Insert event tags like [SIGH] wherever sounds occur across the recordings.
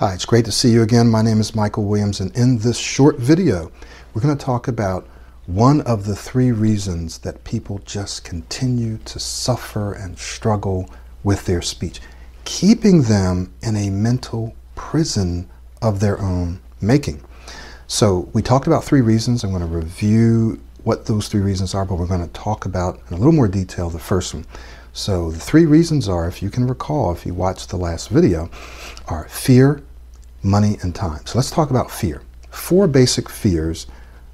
Hi, it's great to see you again. My name is Michael Williams, and in this short video, we're going to talk about one of the three reasons that people just continue to suffer and struggle with their speech, keeping them in a mental prison of their own making. So, we talked about three reasons. I'm going to review what those three reasons are, but we're going to talk about in a little more detail the first one. So, the three reasons are, if you can recall, if you watched the last video, are fear, money, and time. So let's talk about fear. Four basic fears,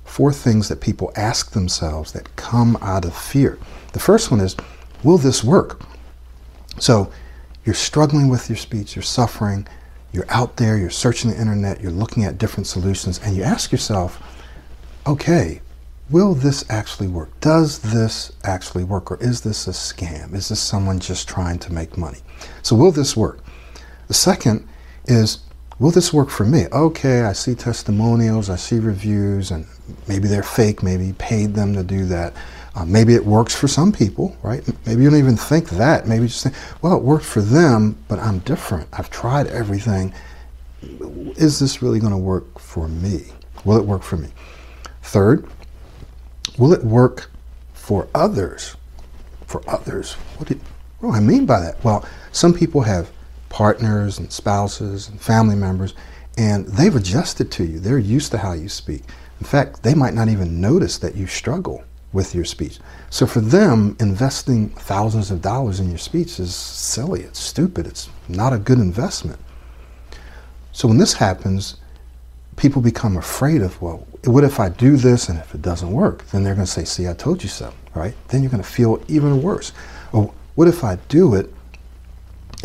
four things that people ask themselves that come out of fear. The first one is, will this work? So you're struggling with your speech, you're suffering, you're out there, you're searching the internet, you're looking at different solutions, and you ask yourself, okay, will this actually work? Does this actually work? Or is this a scam? Is this someone just trying to make money? So, will this work? The second is, will this work for me? Okay, I see testimonials, I see reviews, and maybe they're fake, maybe you paid them to do that. Uh, maybe it works for some people, right? Maybe you don't even think that. Maybe you just think, well, it worked for them, but I'm different. I've tried everything. Is this really going to work for me? Will it work for me? Third, will it work for others? For others? What do, what do I mean by that? Well, some people have partners and spouses and family members, and they've adjusted to you. They're used to how you speak. In fact, they might not even notice that you struggle with your speech. So for them, investing thousands of dollars in your speech is silly, it's stupid, it's not a good investment. So when this happens, people become afraid of, well, what if I do this and if it doesn't work? Then they're going to say, see, I told you so, right? Then you're going to feel even worse. Or what if I do it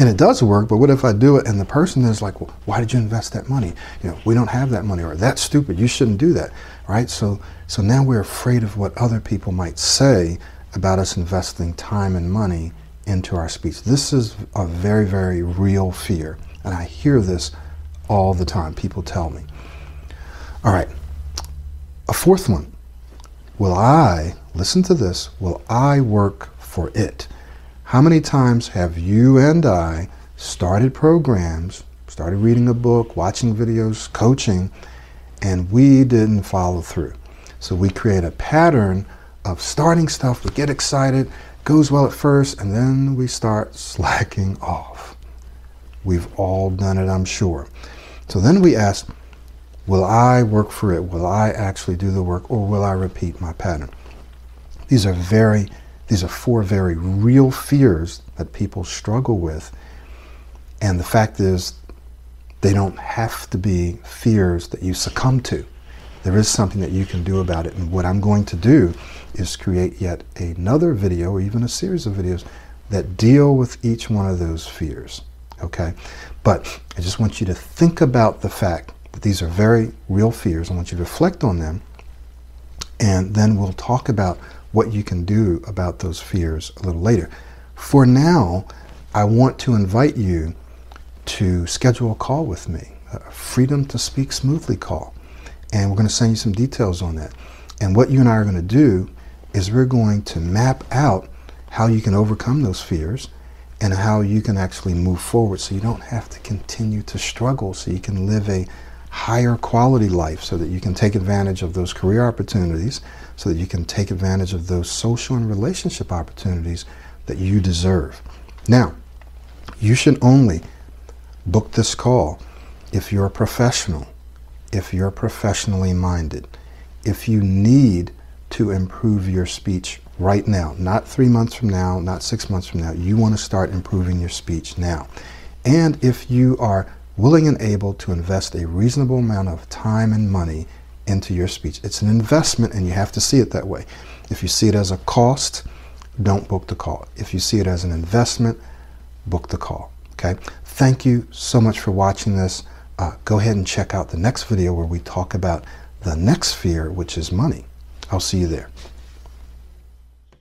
and it does work, but what if I do it and the person is like, well, why did you invest that money? You know, we don't have that money, or that's stupid. You shouldn't do that, right? So, so now we're afraid of what other people might say about us investing time and money into our speech. This is a very, very real fear, and I hear this all the time. People tell me. All right, a fourth one. Will I listen to this? Will I work for it? How many times have you and I started programs, started reading a book, watching videos, coaching, and we didn't follow through? So we create a pattern of starting stuff, we get excited, goes well at first, and then we start [LAUGHS] slacking off. We've all done it, I'm sure. So then we ask, will I work for it? Will I actually do the work or will I repeat my pattern? These are very these are four very real fears that people struggle with. And the fact is, they don't have to be fears that you succumb to. There is something that you can do about it. And what I'm going to do is create yet another video or even a series of videos that deal with each one of those fears. Okay? But I just want you to think about the fact that these are very real fears. I want you to reflect on them. And then we'll talk about what you can do about those fears a little later. For now, I want to invite you to schedule a call with me, a Freedom to Speak Smoothly call. And we're going to send you some details on that. And what you and I are going to do is we're going to map out how you can overcome those fears and how you can actually move forward so you don't have to continue to struggle, so you can live a higher quality life so that you can take advantage of those career opportunities, so that you can take advantage of those social and relationship opportunities that you deserve. Now, you should only book this call if you're a professional, if you're professionally minded, if you need to improve your speech right now, not three months from now, not six months from now. You want to start improving your speech now. And if you are willing and able to invest a reasonable amount of time and money into your speech. It's an investment and you have to see it that way. If you see it as a cost, don't book the call. If you see it as an investment, book the call. Okay? Thank you so much for watching this. Uh, go ahead and check out the next video where we talk about the next fear, which is money. I'll see you there.